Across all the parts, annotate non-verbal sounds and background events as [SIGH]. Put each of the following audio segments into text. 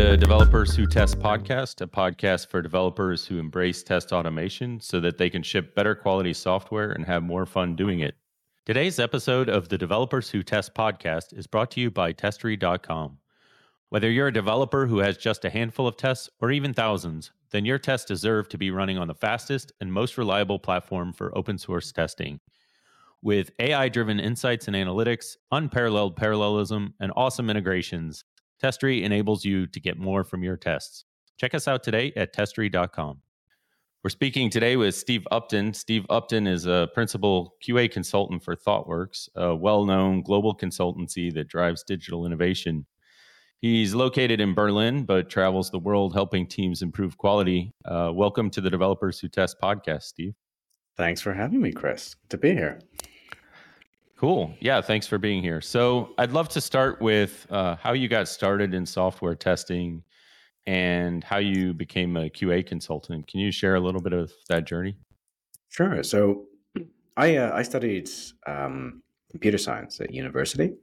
Developers Who Test podcast, a podcast for developers who embrace test automation so that they can ship better quality software and have more fun doing it. Today's episode of the Developers Who Test podcast is brought to you by Testery.com. Whether you're a developer who has just a handful of tests or even thousands, then your tests deserve to be running on the fastest and most reliable platform for open source testing. With AI driven insights and analytics, unparalleled parallelism, and awesome integrations, Testery enables you to get more from your tests. Check us out today at testery.com. We're speaking today with Steve Upton. Steve Upton is a principal QA consultant for ThoughtWorks, a well known global consultancy that drives digital innovation. He's located in Berlin, but travels the world helping teams improve quality. Uh, welcome to the Developers Who Test podcast, Steve. Thanks for having me, Chris. Good to be here. Cool. Yeah, thanks for being here. So, I'd love to start with uh, how you got started in software testing and how you became a QA consultant. Can you share a little bit of that journey? Sure. So, I uh, I studied um, computer science at university.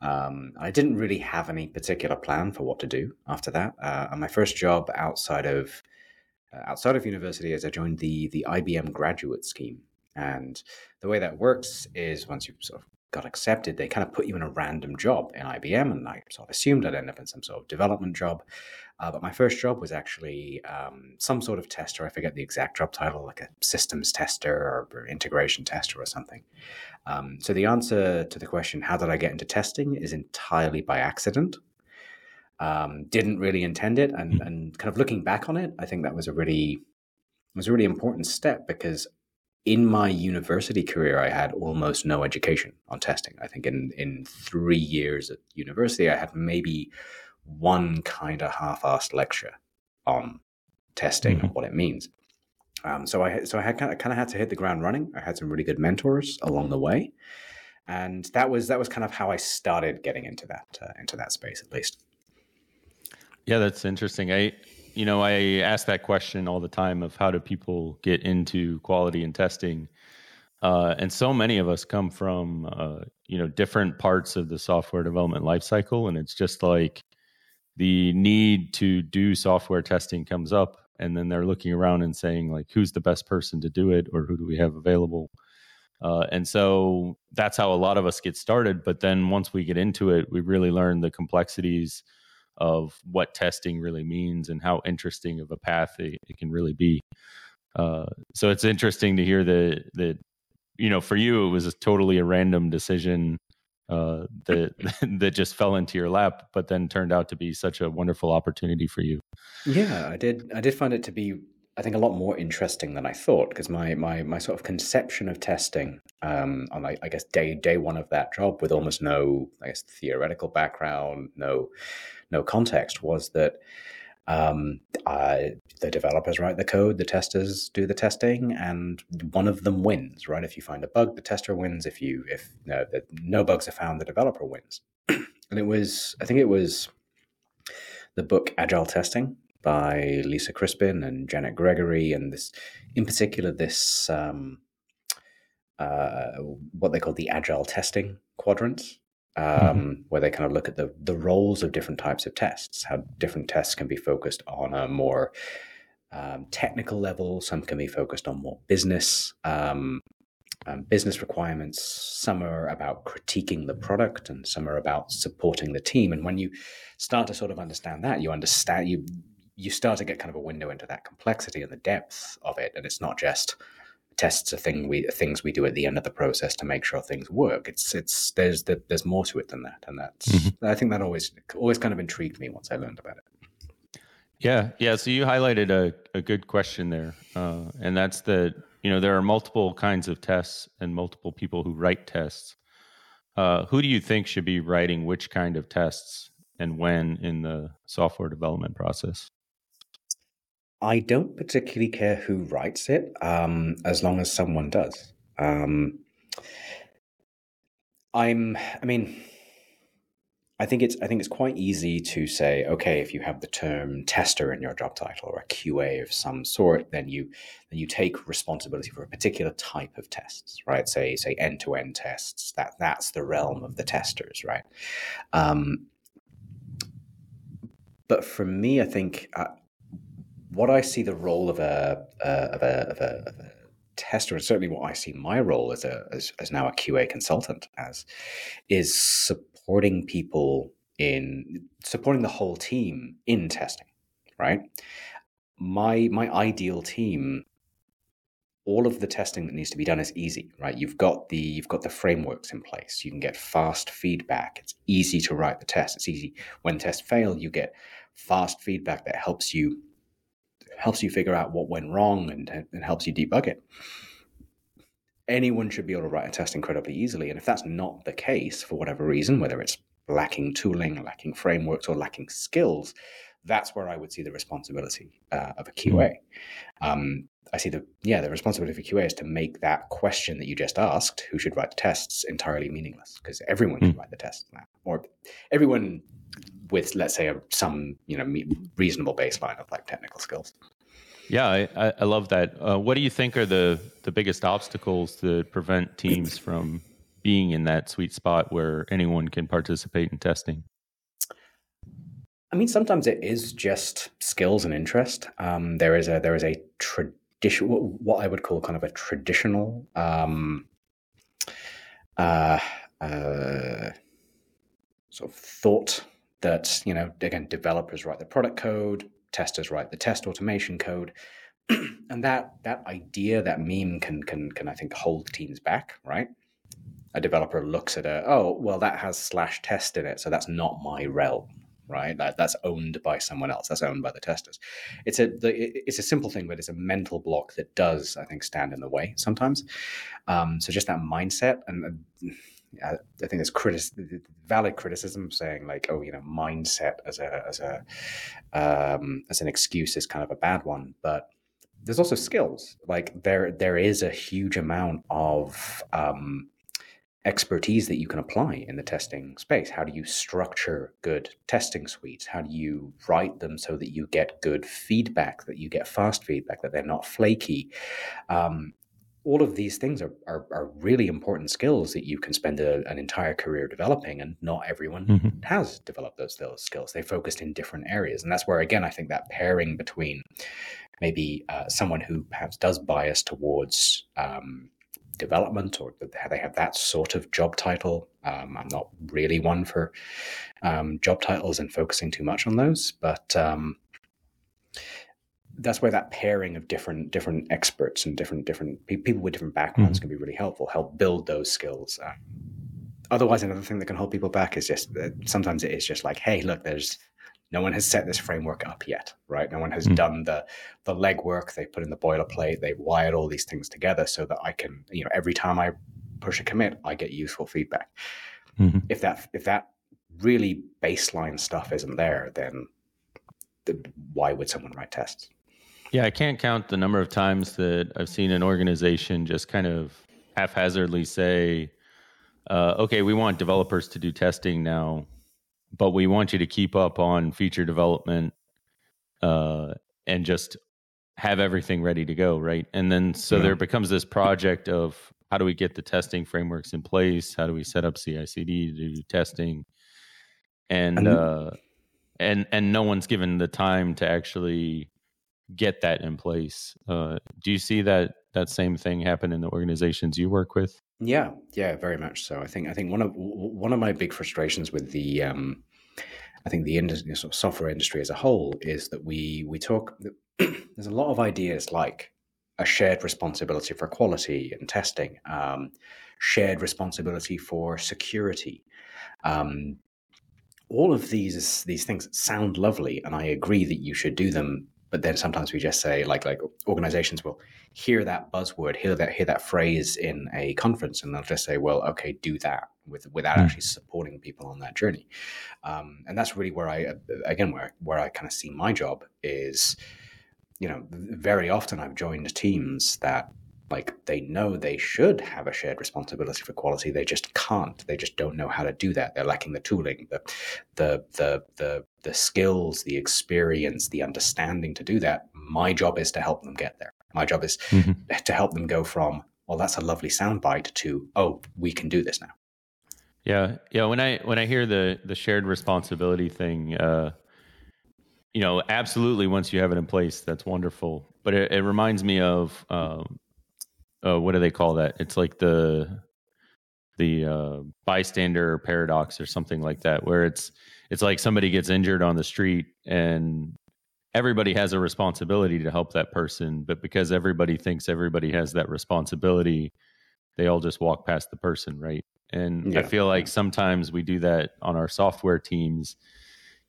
Um, I didn't really have any particular plan for what to do after that. Uh, and my first job outside of uh, outside of university is I joined the the IBM graduate scheme, and the way that works is once you've sort of got accepted, they kind of put you in a random job in IBM, and I sort of assumed I'd end up in some sort of development job. Uh, but my first job was actually um, some sort of tester. I forget the exact job title, like a systems tester or, or integration tester or something. Um, so the answer to the question, how did I get into testing, is entirely by accident. Um, didn't really intend it, and, and kind of looking back on it, I think that was a really was a really important step because in my university career, I had almost no education on testing. I think in, in three years at university, I had maybe one kind of half-assed lecture on testing mm-hmm. and what it means. Um, so I so I had kind of, kind of had to hit the ground running. I had some really good mentors along the way, and that was that was kind of how I started getting into that uh, into that space at least. Yeah, that's interesting. I you know, I ask that question all the time of how do people get into quality and testing? Uh, and so many of us come from, uh, you know, different parts of the software development lifecycle. And it's just like the need to do software testing comes up. And then they're looking around and saying, like, who's the best person to do it or who do we have available? Uh, and so that's how a lot of us get started. But then once we get into it, we really learn the complexities of what testing really means and how interesting of a path it, it can really be. Uh, so it's interesting to hear that that you know for you it was a totally a random decision uh, that [LAUGHS] that just fell into your lap, but then turned out to be such a wonderful opportunity for you. Yeah, I did. I did find it to be, I think, a lot more interesting than I thought because my my my sort of conception of testing um, on, I, I guess, day day one of that job, with almost no, I guess, theoretical background, no no context was that um, uh, the developers write the code, the testers do the testing, and one of them wins. Right? If you find a bug, the tester wins. If you if no, the, no bugs are found, the developer wins. [CLEARS THROAT] and it was, I think it was the book Agile Testing by Lisa Crispin and Janet Gregory, and this, in particular, this um, uh, what they call the Agile testing quadrants. Mm-hmm. um, mm-hmm. where they kind of look at the the roles of different types of tests, how different tests can be focused on a more um, technical level. Some can be focused on more business um, um, business requirements. Some are about critiquing the product, and some are about supporting the team. And when you start to sort of understand that, you understand you you start to get kind of a window into that complexity and the depth of it. And it's not just tests are thing we things we do at the end of the process to make sure things work. It's it's there's there's more to it than that, and that's mm-hmm. I think that always always kind of intrigued me once I learned about it. Yeah, yeah. So you highlighted a, a good question there, uh, and that's that you know there are multiple kinds of tests and multiple people who write tests. Uh, who do you think should be writing which kind of tests and when in the software development process? I don't particularly care who writes it, um, as long as someone does. Um, I'm. I mean, I think it's. I think it's quite easy to say, okay, if you have the term tester in your job title or a QA of some sort, then you then you take responsibility for a particular type of tests, right? Say say end to end tests. That that's the realm of the testers, right? Um, but for me, I think uh, what I see the role of a, uh, of, a, of, a, of a tester, and certainly what I see my role as a as, as now a QA consultant as, is supporting people in supporting the whole team in testing. Right, my my ideal team all of the testing that needs to be done is easy right? You've got the you've got the frameworks in place. You can get fast feedback. It's easy to write the test. It's easy. When tests fail you get fast feedback that helps you helps you figure out what went wrong and, and helps you debug it anyone should be able to write a test incredibly easily and if that's not the case for whatever reason whether it's lacking tooling lacking frameworks or lacking skills that's where I would see the responsibility uh, of a QA. Mm. Um, I see the yeah the responsibility for QA is to make that question that you just asked, who should write the tests, entirely meaningless because everyone mm. can write the tests now, or everyone with let's say a, some you know reasonable baseline of like technical skills. Yeah, I, I love that. Uh, what do you think are the the biggest obstacles that prevent teams from being in that sweet spot where anyone can participate in testing? I mean, sometimes it is just skills and interest. Um, there is a there is a tradition, what I would call kind of a traditional um, uh, uh, sort of thought that you know again developers write the product code, testers write the test automation code, [CLEARS THROAT] and that that idea that meme can can can I think hold teams back, right? A developer looks at a oh well that has slash test in it, so that's not my realm, right? That that's owned by someone else. That's owned by the testers. It's a the, it's a simple thing, but it's a mental block that does, I think, stand in the way sometimes. Um, so just that mindset, and uh, I, think there's critis- valid criticism saying like, oh, you know, mindset as a as a um, as an excuse is kind of a bad one, but there's also skills. Like there there is a huge amount of um, expertise that you can apply in the testing space. How do you structure good testing suites? How do you write them so that you get good feedback, that you get fast feedback, that they're not flaky? Um, all of these things are, are, are, really important skills that you can spend a, an entire career developing, and not everyone mm-hmm. has developed those, those skills. They focused in different areas, and that's where again I think that pairing between maybe uh, someone who perhaps does bias towards um, development or they have that sort of job title. Um, I'm not really one for um, job titles and focusing too much on those, but um, that's where that pairing of different different experts and different different people with different backgrounds mm-hmm. can be really helpful. Help build those skills. Uh, otherwise, another thing that can hold people back is just that sometimes it is just like, hey, look, there's no one has set this framework up yet, right? No one has mm-hmm. done the the legwork. They put in the boilerplate. They wired all these things together so that I can, you know, every time I push a commit, I get useful feedback. Mm-hmm. If that if that really baseline stuff isn't there, then the, why would someone write tests? Yeah, I can't count the number of times that I've seen an organization just kind of haphazardly say, uh, "Okay, we want developers to do testing now." but we want you to keep up on feature development uh, and just have everything ready to go, right? And then so yeah. there becomes this project of how do we get the testing frameworks in place? How do we set up CI/CD to do testing? And and, uh, and and no one's given the time to actually get that in place. Uh, do you see that that same thing happen in the organizations you work with? Yeah, yeah, very much so. I think I think one of one of my big frustrations with the um, I think the industry, sort of software industry as a whole is that we we talk. [CLEARS THROAT] there's a lot of ideas like a shared responsibility for quality and testing, um, shared responsibility for security. Um, all of these these things sound lovely, and I agree that you should do them but then sometimes we just say like like organizations will hear that buzzword hear that hear that phrase in a conference and they'll just say well okay do that with without mm. actually supporting people on that journey um, and that's really where i again where where i kind of see my job is you know very often i've joined teams that like they know they should have a shared responsibility for quality they just can't they just don't know how to do that they're lacking the tooling the the the the, the skills the experience the understanding to do that my job is to help them get there my job is mm-hmm. to help them go from well that's a lovely soundbite to oh we can do this now yeah yeah when i when i hear the the shared responsibility thing uh you know, absolutely. Once you have it in place, that's wonderful. But it, it reminds me of um, uh, what do they call that? It's like the the uh, bystander paradox or something like that, where it's it's like somebody gets injured on the street and everybody has a responsibility to help that person, but because everybody thinks everybody has that responsibility, they all just walk past the person, right? And yeah. I feel like sometimes we do that on our software teams.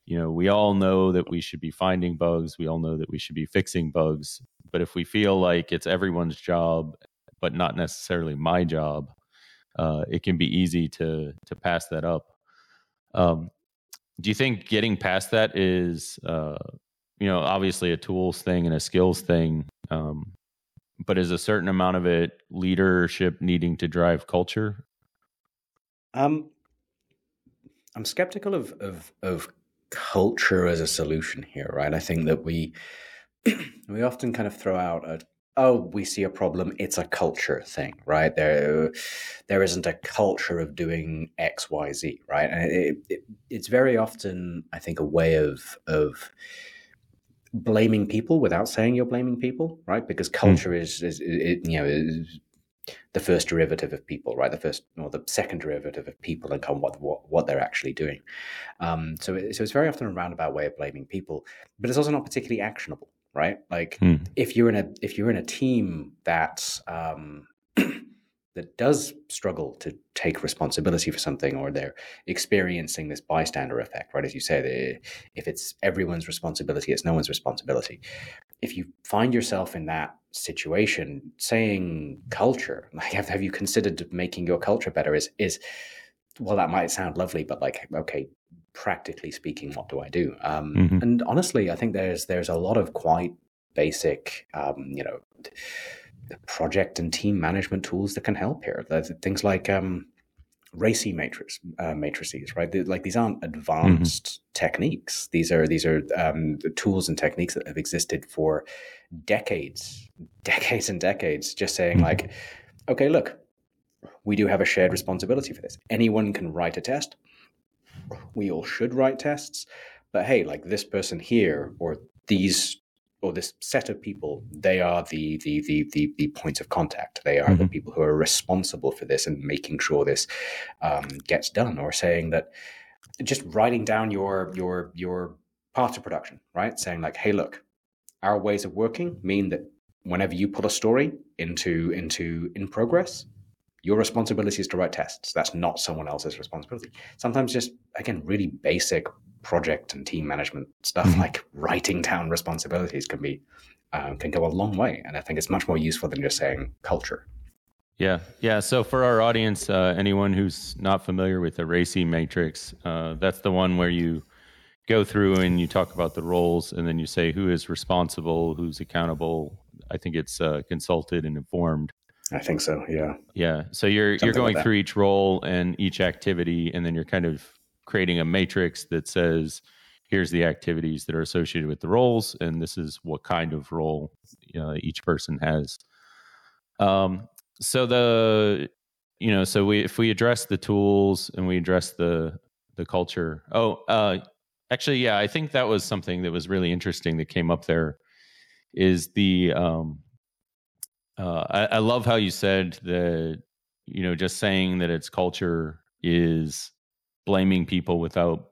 You know, we all know that we should be finding bugs, we all know that we should be fixing bugs, but if we feel like it's everyone's job but not necessarily my job, uh, it can be easy to to pass that up. Um, do you think getting past that is, uh, you know, obviously a tools thing and a skills thing, um, but is a certain amount of it leadership needing to drive culture? Um, I'm skeptical of of of culture as a solution here, right? I think that we [CLEARS THROAT] we often kind of throw out a oh, we see a problem, it's a culture thing, right? There, there isn't a culture of doing X, Y, Z, right? And it, it, it's very often, I think, a way of of blaming people without saying you're blaming people, right? Because hmm. culture mm. is, is it, you know, is the first derivative of people, right? The first or the second derivative of people and what what, what they're actually doing. Um, so, it, so it's very often a roundabout way of blaming people, but it's also not particularly actionable, right? Like mm. if you're in a if you're in a team that um, [CLEARS THROAT] that does struggle to take responsibility for something, or they're experiencing this bystander effect, right? As you say, they, if it's everyone's responsibility, it's no one's responsibility. If you find yourself in that situation, saying culture, [LAUGHS] like have, have you considered making your culture better? Is is well, that might sound lovely, but like, okay, practically speaking, what do I do? Um, mm-hmm. And honestly, I think there's there's a lot of quite basic, um, you know, project and team management tools that can help here. There's things like um, RACI matrix uh, matrices, right? They're, like these aren't advanced mm-hmm. techniques. These are these are um, tools and techniques that have existed for decades, decades and decades. Just saying, mm-hmm. like, okay, look, we do have a shared responsibility for this. Anyone can write a test we all should write tests, but hey, like this person here or these or this set of people, they are the the the the, the points of contact. They are mm-hmm. the people who are responsible for this and making sure this um, gets done. Or saying that just writing down your your your path to production, right? Saying like, hey, look, our ways of working mean that whenever you put a story into into in progress, your responsibility is to write tests. That's not someone else's responsibility. Sometimes just again, really basic project and team management stuff mm-hmm. like writing down responsibilities can be um, can go a long way. And I think it's much more useful than just saying culture. Yeah, yeah. So for our audience, uh, anyone who's not familiar with the RACI matrix, uh, that's the one where you go through and you talk about the roles, and then you say who is responsible, who's accountable. I think it's uh, consulted and informed. I think so. Yeah. Yeah. So you're Something you're going like through each role and each activity, and then you're kind of creating a matrix that says, here's the activities that are associated with the roles, and this is what kind of role you know, each person has. Um. So the you know so we if we address the tools and we address the the culture. Oh, uh, actually, yeah, I think that was something that was really interesting that came up there. Is the um uh, I, I love how you said that, you know, just saying that it's culture is blaming people without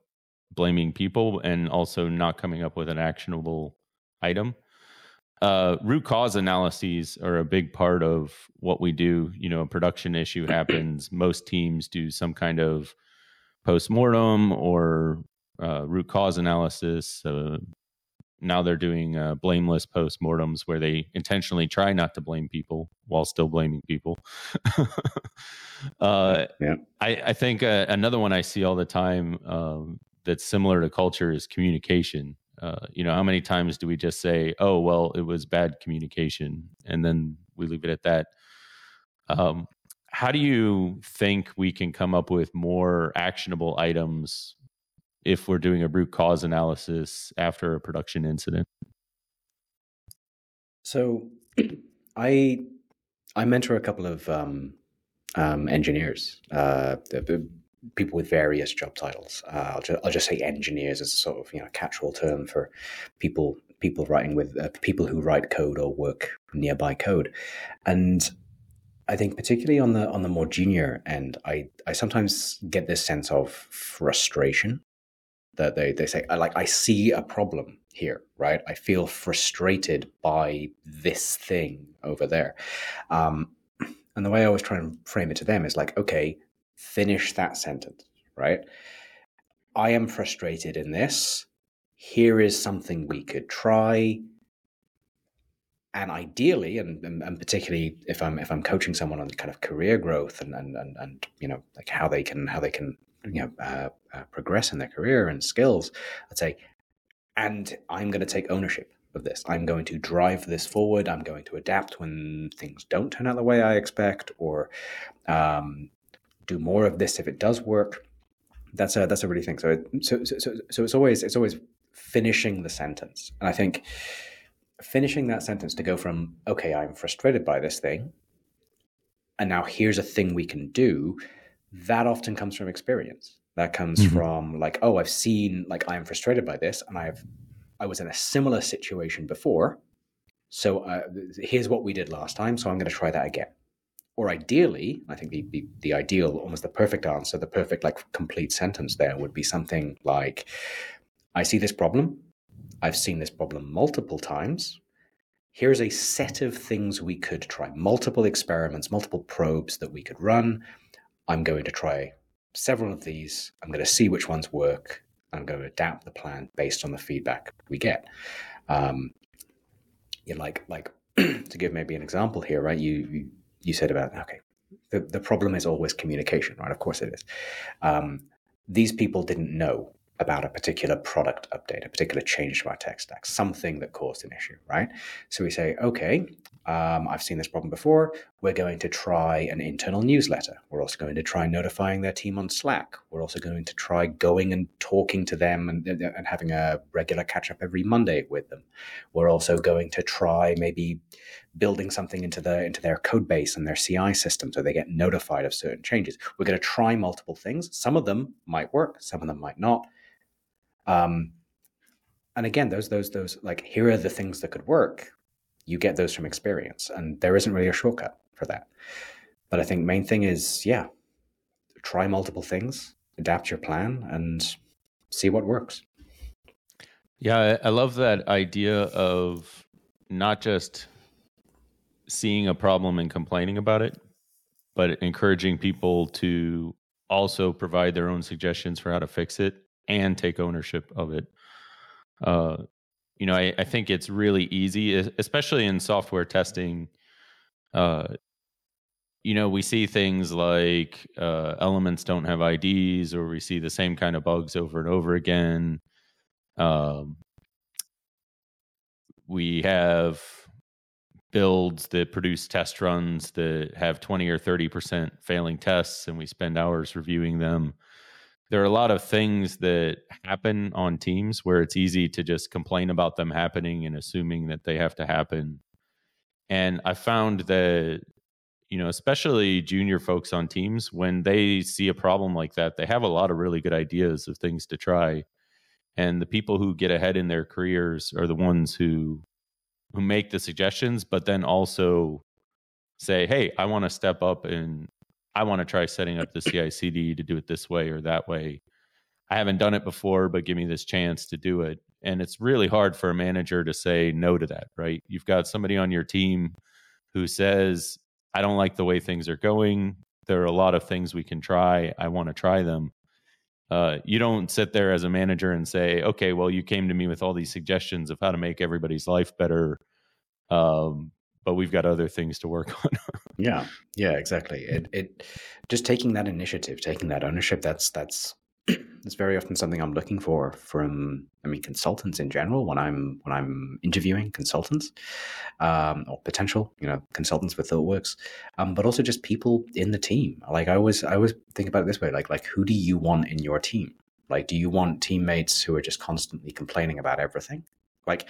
blaming people and also not coming up with an actionable item. Uh, root cause analyses are a big part of what we do. You know, a production issue [CLEARS THROAT] happens. Most teams do some kind of post mortem or uh, root cause analysis. Uh, now they're doing uh, blameless postmortems where they intentionally try not to blame people while still blaming people. [LAUGHS] uh, yeah. I, I think uh, another one I see all the time um, that's similar to culture is communication. Uh, you know, how many times do we just say, "Oh, well, it was bad communication," and then we leave it at that? Um, how do you think we can come up with more actionable items if we're doing a root cause analysis after a production incident? So, [CLEARS THROAT] I I mentor a couple of um, um, engineers, uh, people with various job titles. Uh, I'll, just, I'll just say engineers as a sort of you know catch-all term for people people writing with uh, people who write code or work nearby code, and I think particularly on the on the more junior end, I I sometimes get this sense of frustration that they they say like I see a problem here, right? I feel frustrated by this thing over there. Um, and the way I always try and frame it to them is like, okay, finish that sentence, right? I am frustrated in this. Here is something we could try. And ideally, and, and, and, particularly if I'm if I'm coaching someone on kind of career growth and and, and, and you know like how they can how they can you know uh, uh, progress in their career and skills, I'd say, and I'm going to take ownership of this. I'm going to drive this forward. I'm going to adapt when things don't turn out the way I expect, or um, do more of this if it does work. That's a that's a really thing. So so so so it's always it's always finishing the sentence, and I think finishing that sentence to go from okay, I'm frustrated by this thing, and now here's a thing we can do. That often comes from experience. That comes mm-hmm. from like, oh, I've seen like I'm frustrated by this, and I've I was in a similar situation before. So uh, here's what we did last time. So I'm going to try that again or ideally, I think the, the, the ideal, almost the perfect answer, the perfect like complete sentence there would be something like, I see this problem. I've seen this problem multiple times. Here's a set of things we could try, multiple experiments, multiple probes that we could run. I'm going to try several of these. I'm going to see which ones work. I'm going to adapt the plan based on the feedback we get. Um, you know, like like [CLEARS THROAT] to give maybe an example here, right? You, you you said about okay, the, the problem is always communication, right? Of course it is. Um, these people didn't know about a particular product update, a particular change to our tech stack, something that caused an issue, right? So we say, okay, um, I've seen this problem before. We're going to try an internal newsletter. We're also going to try notifying their team on Slack. We're also going to try going and talking to them and, and having a regular catch up every Monday with them. We're also going to try maybe building something into the into their code base and their CI system so they get notified of certain changes. We're going to try multiple things. Some of them might work, some of them might not. Um, and again, those those those like here are the things that could work you get those from experience and there isn't really a shortcut for that but i think main thing is yeah try multiple things adapt your plan and see what works yeah i love that idea of not just seeing a problem and complaining about it but encouraging people to also provide their own suggestions for how to fix it and take ownership of it uh, you know, I, I think it's really easy, especially in software testing. Uh, you know, we see things like uh, elements don't have IDs, or we see the same kind of bugs over and over again. Um, we have builds that produce test runs that have 20 or 30% failing tests, and we spend hours reviewing them there are a lot of things that happen on teams where it's easy to just complain about them happening and assuming that they have to happen. And I found that, you know, especially junior folks on teams, when they see a problem like that, they have a lot of really good ideas of things to try. And the people who get ahead in their careers are the ones who who make the suggestions, but then also say, "Hey, I want to step up and I want to try setting up the CI CD to do it this way or that way. I haven't done it before, but give me this chance to do it. And it's really hard for a manager to say no to that, right? You've got somebody on your team who says, I don't like the way things are going. There are a lot of things we can try. I want to try them. Uh, you don't sit there as a manager and say, okay, well, you came to me with all these suggestions of how to make everybody's life better. Um, but we've got other things to work [LAUGHS] on. yeah, yeah, exactly. It it just taking that initiative, taking that ownership. That's that's that's very often something I'm looking for from I mean consultants in general when I'm when I'm interviewing consultants um, or potential you know consultants with ThoughtWorks, um, but also just people in the team. Like I always I always think about it this way: like like who do you want in your team? Like, do you want teammates who are just constantly complaining about everything? Like,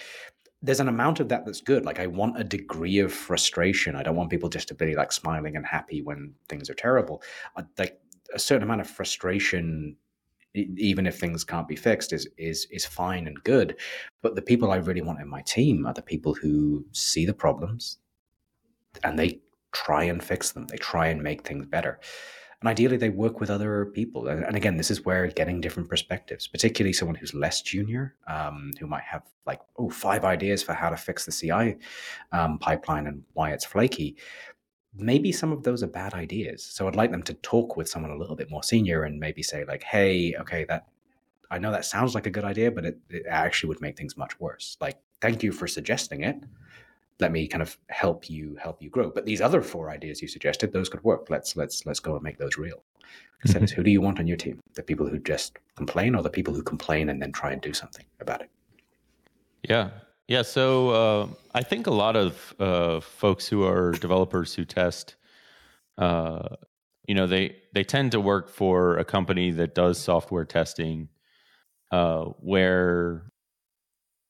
there's an amount of that that's good. Like I want a degree of frustration. I don't want people just to be like smiling and happy when things are terrible. I, like a certain amount of frustration even if things can't be fixed is is is fine and good. But the people i really want in my team are the people who see the problems and they try and fix them. They try and make things better. And ideally they work with other people. And, and again this is where getting different perspectives particularly someone who's less junior um, who might have like oh five ideas for how to fix the ci um, pipeline and why it's flaky maybe some of those are bad ideas. So I'd like them to talk with someone a little bit more senior and maybe say like, "Hey, okay, that I know that sounds like a good idea, but it, it actually would make things much worse. Like, thank you for suggesting it. Let me kind of help you help you grow. But these other four ideas you suggested, those could work. Let's let's let's go and make those real. Mm-hmm. who do you want on your team? The people who just complain, or the people who complain and then try and do something about it? Yeah, yeah, so uh, I think a lot of uh, folks who are developers who test, uh, you know, they they tend to work for a company that does software testing, uh, where,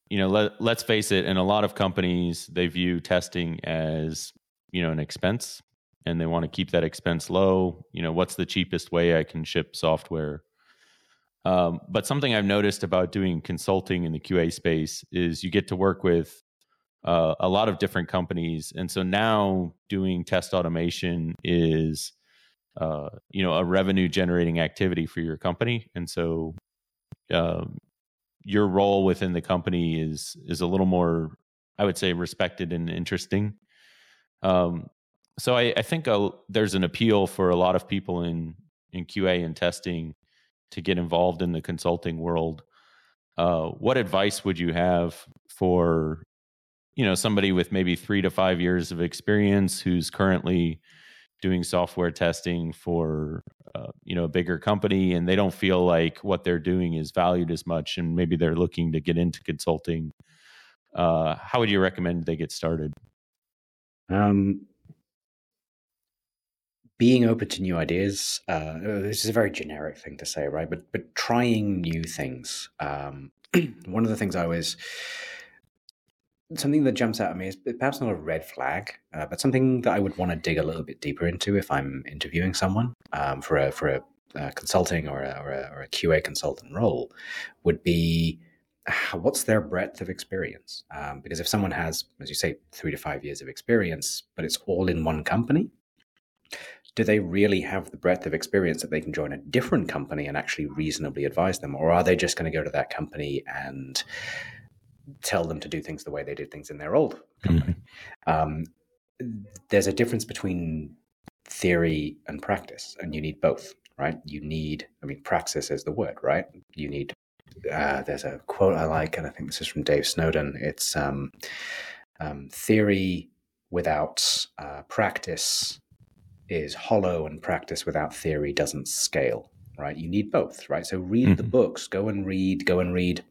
you know, let let's face it, in a lot of companies they view testing as you know an expense, and they want to keep that expense low. You know, what's the cheapest way I can ship software? Um, but something I've noticed about doing consulting in the QA space is you get to work with uh, a lot of different companies, and so now doing test automation is, uh, you know, a revenue generating activity for your company, and so um, your role within the company is is a little more, I would say, respected and interesting. Um, so I, I think a, there's an appeal for a lot of people in in QA and testing to get involved in the consulting world, uh, what advice would you have for you know somebody with maybe three to five years of experience who's currently doing software testing for uh, you know a bigger company and they don't feel like what they're doing is valued as much and maybe they're looking to get into consulting uh, how would you recommend they get started? Um, being open to new ideas. Uh, this is a very generic thing to say, right? But but trying new things. Um, [CLEARS THROAT] one of the things I was something that jumps out at me is perhaps not a red flag, uh, but something that I would want to dig a little bit deeper into if I'm interviewing someone um, for a for a, a consulting or a, or a, or a QA consultant role would be what's their breadth of experience? Um, because if someone has, as you say, three to five years of experience, but it's all in one company, do they really have the breadth of experience that they can join a different company and actually reasonably advise them? Or are they just going to go to that company and tell them to do things the way they did things in their old company? Mm-hmm. Um, there's a difference between theory and practice, and you need both, right? You need, I mean, praxis is the word, right? You need, uh, there's a quote I like, and I think this is from Dave Snowden. It's um, um, theory without uh, practice is hollow and practice without theory doesn't scale right? You need both right? So read mm-hmm. the books go and read go and read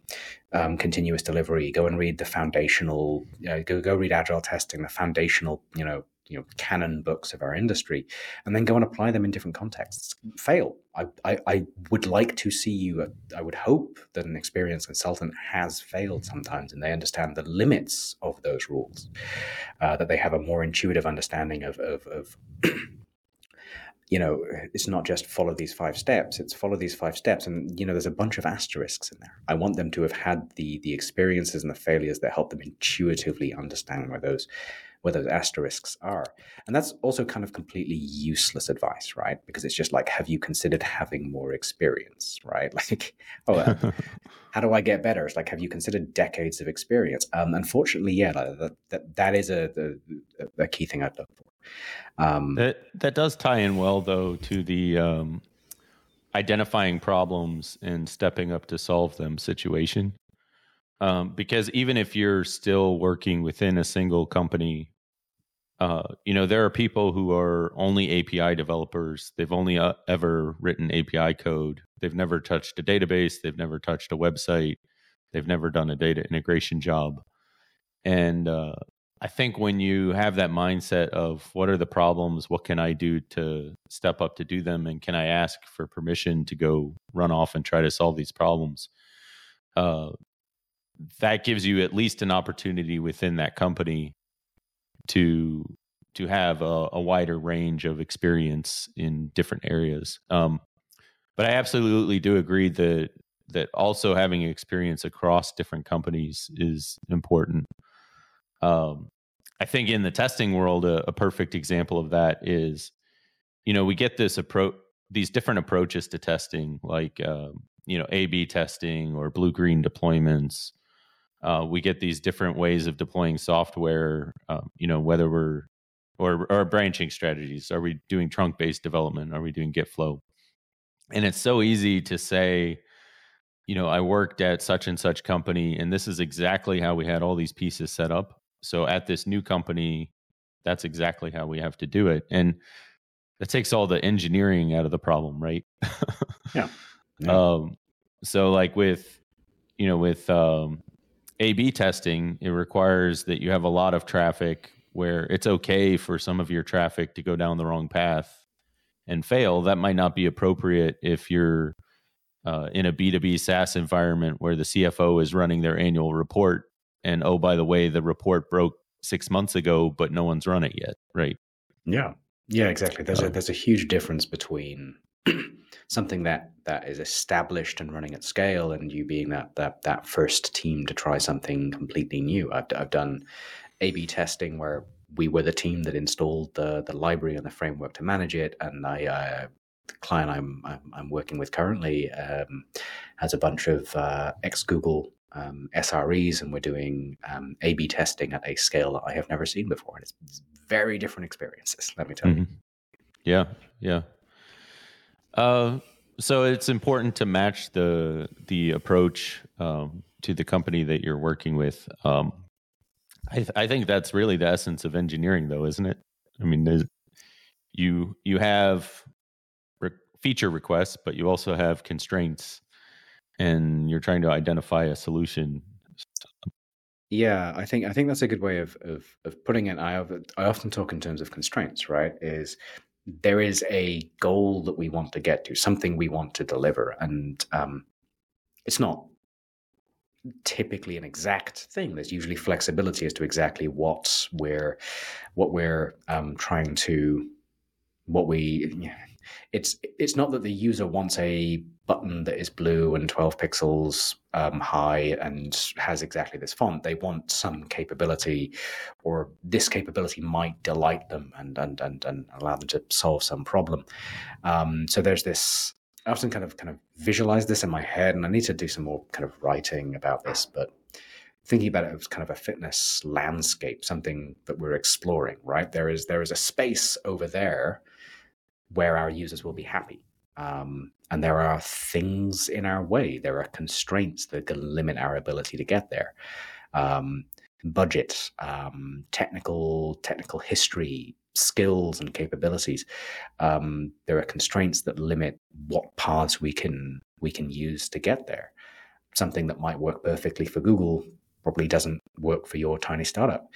um, continuous delivery go and read the foundational you know, go, go read agile testing the foundational you know you know canon books of our industry and then go and apply them in different contexts. Fail. I, I, I would like to see you i would hope that an experienced consultant has failed sometimes and they understand the limits of those rules uh, that they have a more intuitive understanding of, of, of you know, it's not just follow these five steps. It's follow these five steps, and you know, there's a bunch of asterisks in there. I want them to have had the the experiences and the failures that help them intuitively understand where those where those asterisks are. And that's also kind of completely useless advice, right? Because it's just like, have you considered having more experience, right? [LAUGHS] Like, oh, uh, [LAUGHS] how do I get better? It's like, have you considered decades of experience? Um, unfortunately, yeah, that that, that is a, a, a key thing I'd look for. Um, that that does tie in well, though, to the um, identifying problems and stepping up to solve them situation. Um, because even if you're still working within a single company, uh, you know there are people who are only API developers. They've only uh, ever written API code. They've never touched a database. They've never touched a website. They've never done a data integration job. And uh, I think when you have that mindset of what are the problems, what can I do to step up to do them, and can I ask for permission to go run off and try to solve these problems, uh, that gives you at least an opportunity within that company to to have a, a wider range of experience in different areas. Um, but I absolutely do agree that that also having experience across different companies is important. Um, I think in the testing world, a, a, perfect example of that is, you know, we get this approach, these different approaches to testing, like um, you know, A/B testing or blue green deployments. Uh, we get these different ways of deploying software. Um, you know, whether we're or or branching strategies. Are we doing trunk based development? Are we doing Git flow? And it's so easy to say, you know, I worked at such and such company, and this is exactly how we had all these pieces set up. So at this new company, that's exactly how we have to do it. And that takes all the engineering out of the problem, right? yeah. [LAUGHS] yeah. Um, so like with, you know, with um, A B testing, it requires that you have a lot of traffic where it's okay for some of your traffic to go down the wrong path and fail. That might not be appropriate if you're uh, in a B2B SaaS environment where the CFO is running their annual report. And oh, by the way, the report broke six months ago, but no one's run it yet, right? Yeah, yeah, exactly. There's a there's a huge difference between [CLEARS THROAT] something that that is established and running at scale, and you being that that that first team to try something completely new. I've I've done A/B testing where we were the team that installed the the library and the framework to manage it, and I uh, the client I'm, I'm, I'm working with currently um, has a bunch of uh, ex Google um, SREs, and we're doing um, A/B testing at a scale that I have never seen before, and it's, very different experiences. Let me tell mm-hmm. you. Yeah, yeah. Uh, so it's important to match the the approach um, to the company that you're working with. Um, I, th- I think that's really the essence of engineering, though, isn't it? I mean, you you have feature requests, but you also have constraints and you're trying to identify a solution. Yeah, I think I think that's a good way of of, of putting it. I I often talk in terms of constraints, right? Is there is a goal that we want to get to, something we want to deliver, and um, it's not typically an exact thing. There's usually flexibility as to exactly what we're what we're um, trying to what we it's it's not that the user wants a button that is blue and 12 pixels um, high and has exactly this font. They want some capability, or this capability might delight them and and and, and allow them to solve some problem. Um, so there's this. I often kind of kind of visualize this in my head, and I need to do some more kind of writing about this, but thinking about it as kind of a fitness landscape, something that we're exploring, right? There is there is a space over there where our users will be happy. Um, and there are things in our way. There are constraints that can limit our ability to get there. Um, budget, um, technical technical history, skills, and capabilities. Um, there are constraints that limit what paths we can we can use to get there. Something that might work perfectly for Google probably doesn't work for your tiny startup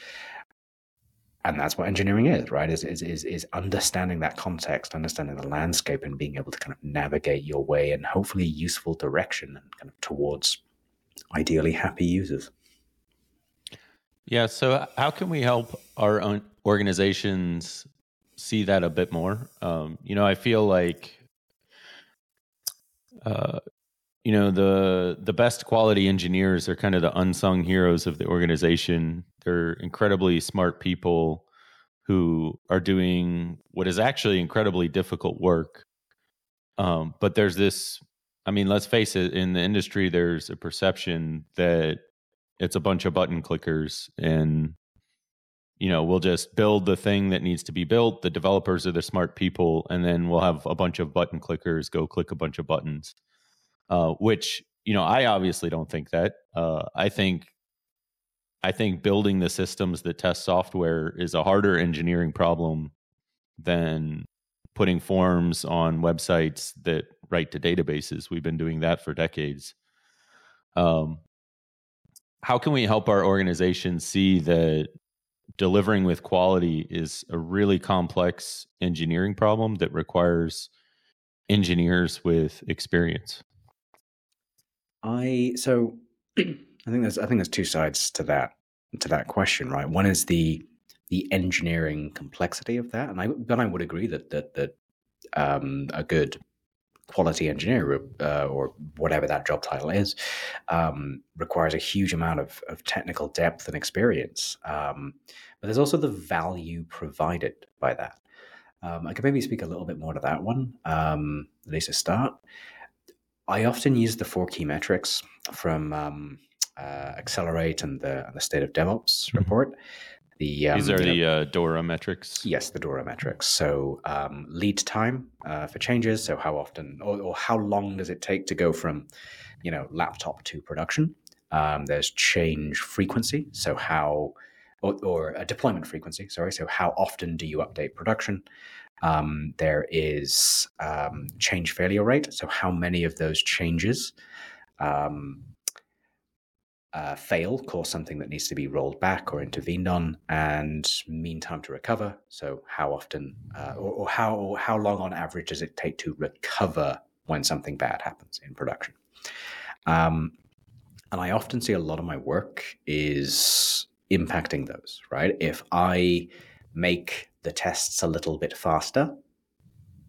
and that's what engineering is right? Is, is is is understanding that context understanding the landscape and being able to kind of navigate your way in hopefully useful direction and kind of towards ideally happy users. Yeah so how can we help our own organizations see that a bit more? Um, you know i feel like uh, you know the the best quality engineers are kind of the unsung heroes of the organization. They're incredibly smart people who are doing what is actually incredibly difficult work. Um, but there's this i mean let's face it in the industry there's a perception that it's a bunch of button clickers and you know we'll just build the thing that needs to be built. The developers are the smart people and then we'll have a bunch of button clickers go click a bunch of buttons uh, which you know I obviously don't think that. Uh, I think I think building the systems that test software is a harder engineering problem than putting forms on websites that write to databases. We've been doing that for decades. Um, how can we help our organization see that delivering with quality is a really complex engineering problem that requires engineers with experience? I so [CLEARS THROAT] I think there's I think there's two sides to that to that question, right? One is the the engineering complexity of that. And I, but I would agree that that that um, a good quality engineer uh, or whatever that job title is um, requires a huge amount of, of technical depth and experience. Um, but there's also the value provided by that. Um, I could maybe speak a little bit more to that one, um, at least to start. I often use the four key metrics from um, uh, Accelerate and the, the State of DevOps mm-hmm. report. The, um, These are the uh, DORA metrics. Yes, the DORA metrics. So um, lead time uh, for changes. So how often or, or, how long does it take to go from, you know, laptop to production? Um, there's change frequency. So how or, or, a deployment frequency. Sorry. So how often do you update production? Um, there is um, change failure rate. So how many of those changes um, uh, fail, cause something that needs to be rolled back or intervened on, and mean time to recover. So, how often uh, or, or, how or how long on average does it take to recover when something bad happens in production? Um, and I often see a lot of my work is impacting those. Right, if I make the tests a little bit faster,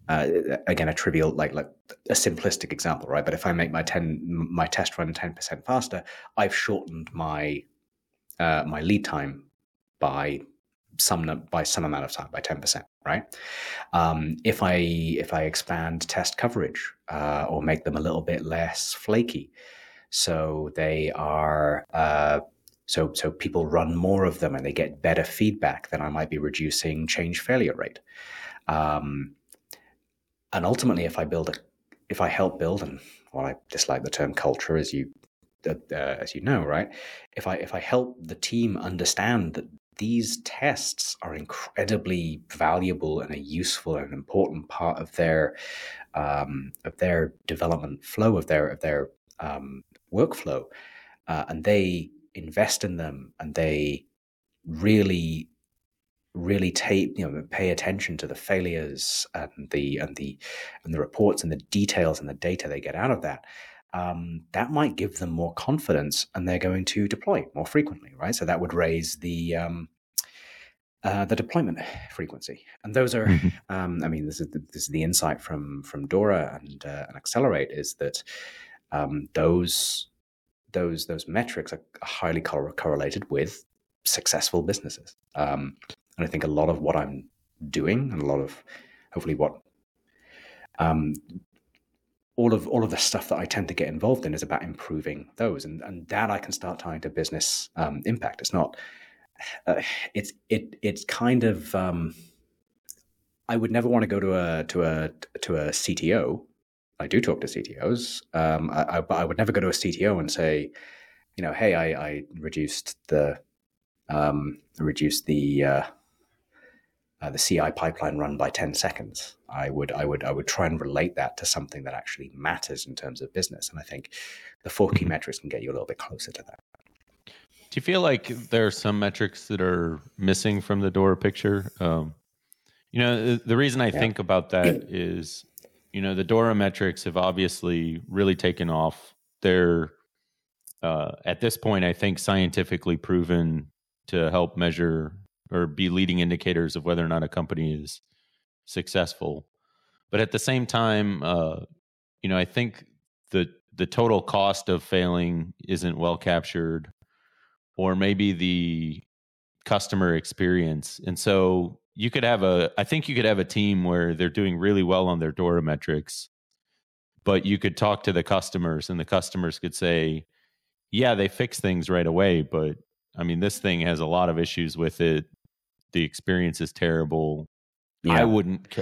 uh, again a trivial like like a simplistic example right? But if i make my 10 my test run 10% faster i've shortened my uh, my lead time by some by some amount of time by 10% right? Um, if i if i expand test coverage uh, or make them a little bit less flaky so they are uh, so so people run more of them and they get better feedback then i might be reducing change failure rate um, and ultimately, if I build a, if I help build, and well, I dislike the term culture, as you uh, uh, as you know, right? If I if I help the team understand that these tests are incredibly valuable and a useful and important part of their um, of their development flow of their of their um, workflow, uh, and they invest in them and they really really take you know pay attention to the failures and the and the and the reports and the details and the data they get out of that um, that might give them more confidence and they're going to deploy more frequently right so that would raise the um, uh, the deployment frequency and those are mm-hmm. um, i mean this is the, this is the insight from from dora and, uh, and accelerate is that um, those those those metrics are highly correlated with successful businesses. Um, and I think a lot of what I'm doing and a lot of hopefully what um, all of all of the stuff that I tend to get involved in is about improving those, and and that I can start tying to business um, impact. It's not. Uh, it's it it's kind of. Um, I would never want to go to a to a to a CTO. I do talk to CTOs, um, I, I, but I would never go to a CTO and say, you know, hey, I, I reduced the um, reduced the uh, uh, the CI pipeline run by 10 seconds. I would, I would, I would try and relate that to something that actually matters in terms of business. And I think the four key mm-hmm. metrics can get you a little bit closer to that. Do you feel like there are some metrics that are missing from the Dora picture? Um, you know, the reason I yeah. think about that is, you know, the Dora metrics have obviously really taken off. They're uh, at this point, I think, scientifically proven to help measure or be leading indicators of whether or not a company is successful. But at the same time, uh, you know, I think the the total cost of failing isn't well captured, or maybe the customer experience. And so you could have a, I think you could have a team where they're doing really well on their Dora metrics, but you could talk to the customers, and the customers could say, "Yeah, they fix things right away, but I mean, this thing has a lot of issues with it the experience is terrible. Yeah. I wouldn't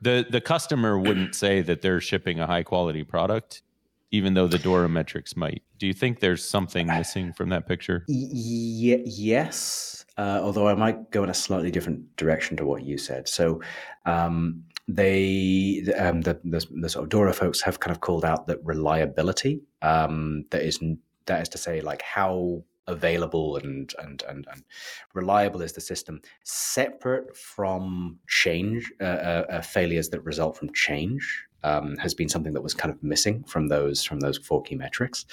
the the customer wouldn't say that they're shipping a high quality product even though the Dora metrics might. Do you think there's something missing from that picture? Y- yes, uh, although I might go in a slightly different direction to what you said. So, um, they um, the, the, the sort of Dora folks have kind of called out that reliability. Um, that is that is to say, like how available and, and, and, and reliable is the system, separate from change, uh, uh, uh, failures that result from change. Um, has been something that was kind of missing from those from those four key metrics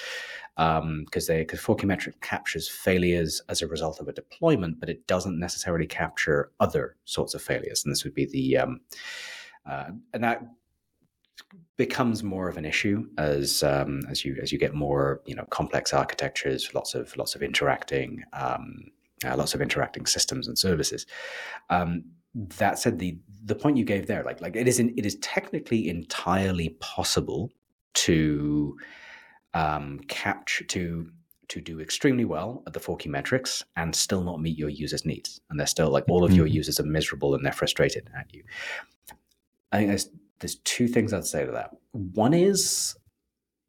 because um, they because four key metric captures failures as a result of a deployment, but it doesn't necessarily capture other sorts of failures, and this would be the um, uh, and that becomes more of an issue as um, as you as you get more you know complex architectures, lots of lots of interacting um, uh, lots of interacting systems and services. Um, that said, the the point you gave there, like like it is in, it is technically entirely possible to um, capture to to do extremely well at the four key metrics and still not meet your users' needs, and they're still like all of your mm-hmm. users are miserable and they're frustrated at you. I think there's there's two things I'd say to that. One is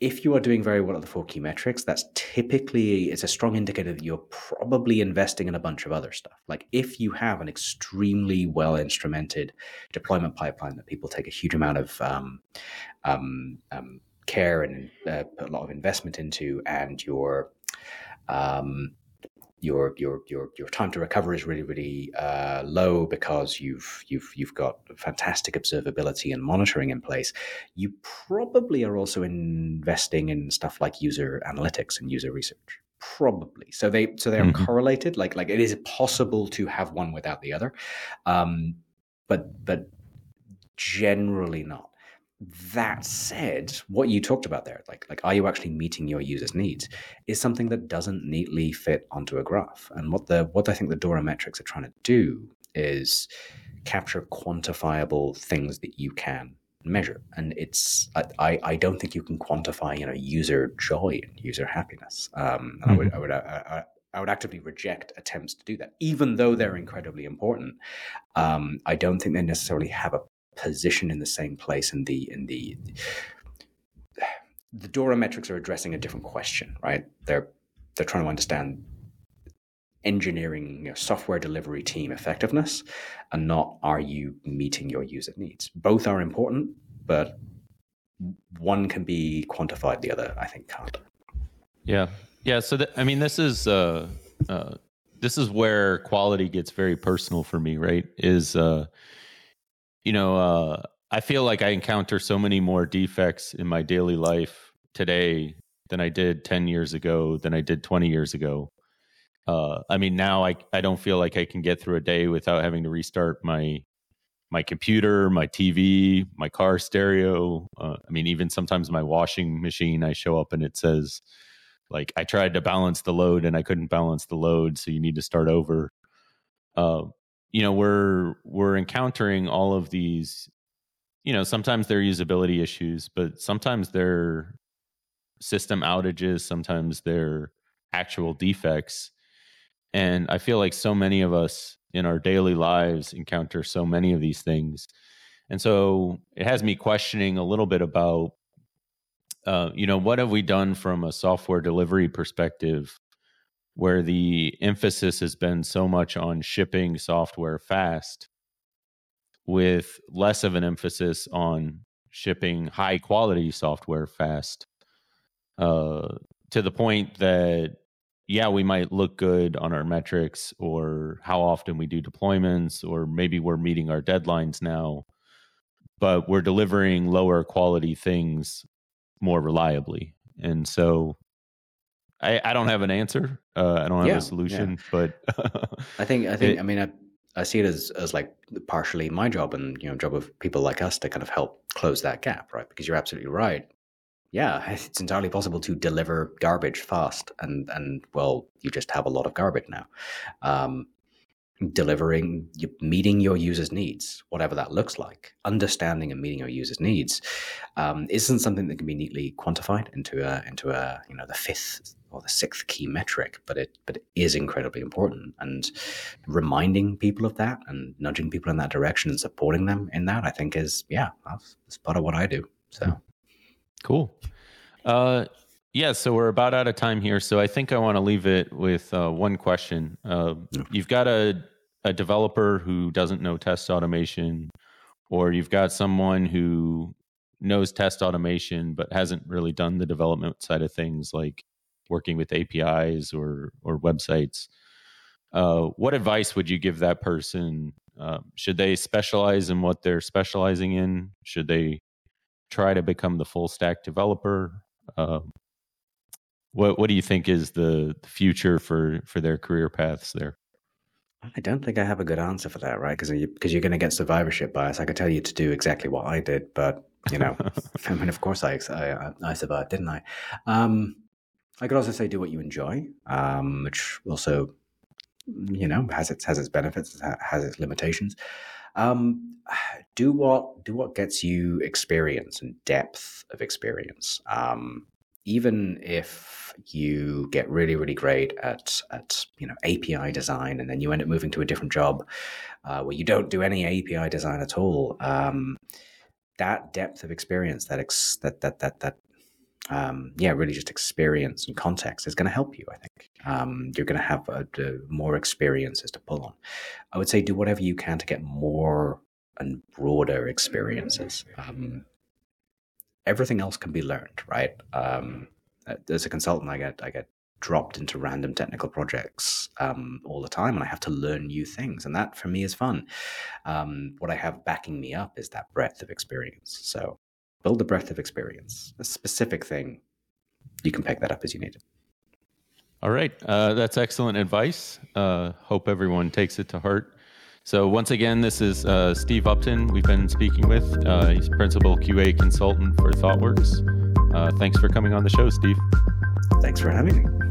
if you are doing very well at the four key metrics, that's typically it's a strong indicator that you're probably investing in a bunch of other stuff. Like if you have an extremely well instrumented deployment pipeline that people take a huge amount of um, um, um, care and uh, put a lot of investment into, and your um, your your your your time to recover is really really uh, low because you've you've you've got fantastic observability and monitoring in place. You probably are also investing in stuff like user analytics and user research. Probably. So they so they are mm-hmm. correlated. Like like it is possible to have one without the other, um, but but generally not. That said, what you talked about there, like like are you actually meeting your users' needs, is something that doesn't neatly fit onto a graph. And what the what I think the Dora metrics are trying to do is capture quantifiable things that you can measure. And it's I, I don't think you can quantify you know user joy and user happiness. Um, and mm-hmm. I would I would I, I would actively reject attempts to do that, even though they're incredibly important. Um, I don't think they necessarily have a position in the same place in the in the the Dora metrics are addressing a different question, right? They're they're trying to understand engineering you know, software delivery team effectiveness and not are you meeting your user needs. Both are important, but one can be quantified, the other I think can't. Yeah, yeah. So I mean, this is uh, uh, this is where quality gets very personal for me, right? Is uh, you know, uh, I feel like I encounter so many more defects in my daily life today than I did 10 years ago, than I did 20 years ago. Uh, I mean, now I, I don't feel like I can get through a day without having to restart my my computer, my TV, my car stereo. Uh, I mean, even sometimes my washing machine, I show up and it says, like, I tried to balance the load and I couldn't balance the load, so you need to start over. Uh, you know we're we're encountering all of these you know sometimes they're usability issues but sometimes they're system outages sometimes they're actual defects. And i feel like so many of us in our daily lives encounter so many of these things. And so it has me questioning a little bit about uh, you know what have we done from a software delivery perspective where the emphasis has been so much on shipping software fast with less of an emphasis on shipping high quality software fast uh, to the point that yeah we might look good on our metrics or how often we do deployments or maybe we're meeting our deadlines now but we're delivering lower quality things more reliably. And so I, I don't have an answer. Uh, I don't have yeah, a solution, yeah. but [LAUGHS] I think I think it, I mean I, I see it as as like partially my job and you know job of people like us to kind of help close that gap, right? Because you're absolutely right. Yeah, [LAUGHS] it's entirely possible to deliver garbage fast, and and well, you just have a lot of garbage now. Um, delivering, meeting your users' needs, whatever that looks like, understanding and meeting your users' needs, um, isn't something that can be neatly quantified into a into a you know the fifth or the sixth key metric, but it but it is incredibly important. And reminding people of that and nudging people in that direction and supporting them in that, I think is yeah, that's, that's part of what I do. So cool. Uh, yeah, so we're about out of time here. So I think I want to leave it with uh, one question. Uh, you've got a, a developer who doesn't know test automation, or you've got someone who knows test automation but hasn't really done the development side of things, like working with APIs or or websites. Uh, what advice would you give that person? Uh, should they specialize in what they're specializing in? Should they try to become the full stack developer? What What do you think is the, future for for their career paths there? I don't think I have a good answer for that, right? Because you, because you're going to get survivorship bias. I could tell you to do exactly what I did, but you know, [LAUGHS] I mean, of course I I, I survived, didn't I? Um, I could also say do what you enjoy, um, which also, you know, has its has its benefits, has its limitations. Um, do what do what gets you experience and depth of experience. Um, even if you get really really great at at you know API design and then you end up moving to a different job uh, where you don't do any API design at all, um, that depth of experience, that ex- that that that that um, yeah, really just experience and context is going to help you. I think um, you're going to have a, a more experiences to pull on. I would say do whatever you can to get more and broader experiences. Um, everything else can be learned, right? Um, as a consultant, I get I get dropped into random technical projects um, all the time, and I have to learn new things, and that for me is fun. Um, what I have backing me up is that breadth of experience. So build a breadth of experience, a specific thing. You can pick that up as you need it. All right, uh, that's excellent advice. Uh, hope everyone takes it to heart. So once again, this is uh, Steve Upton. We've been speaking with. Uh, he's principal QA consultant for ThoughtWorks. Uh, thanks for coming on the show, Steve. Thanks for having me.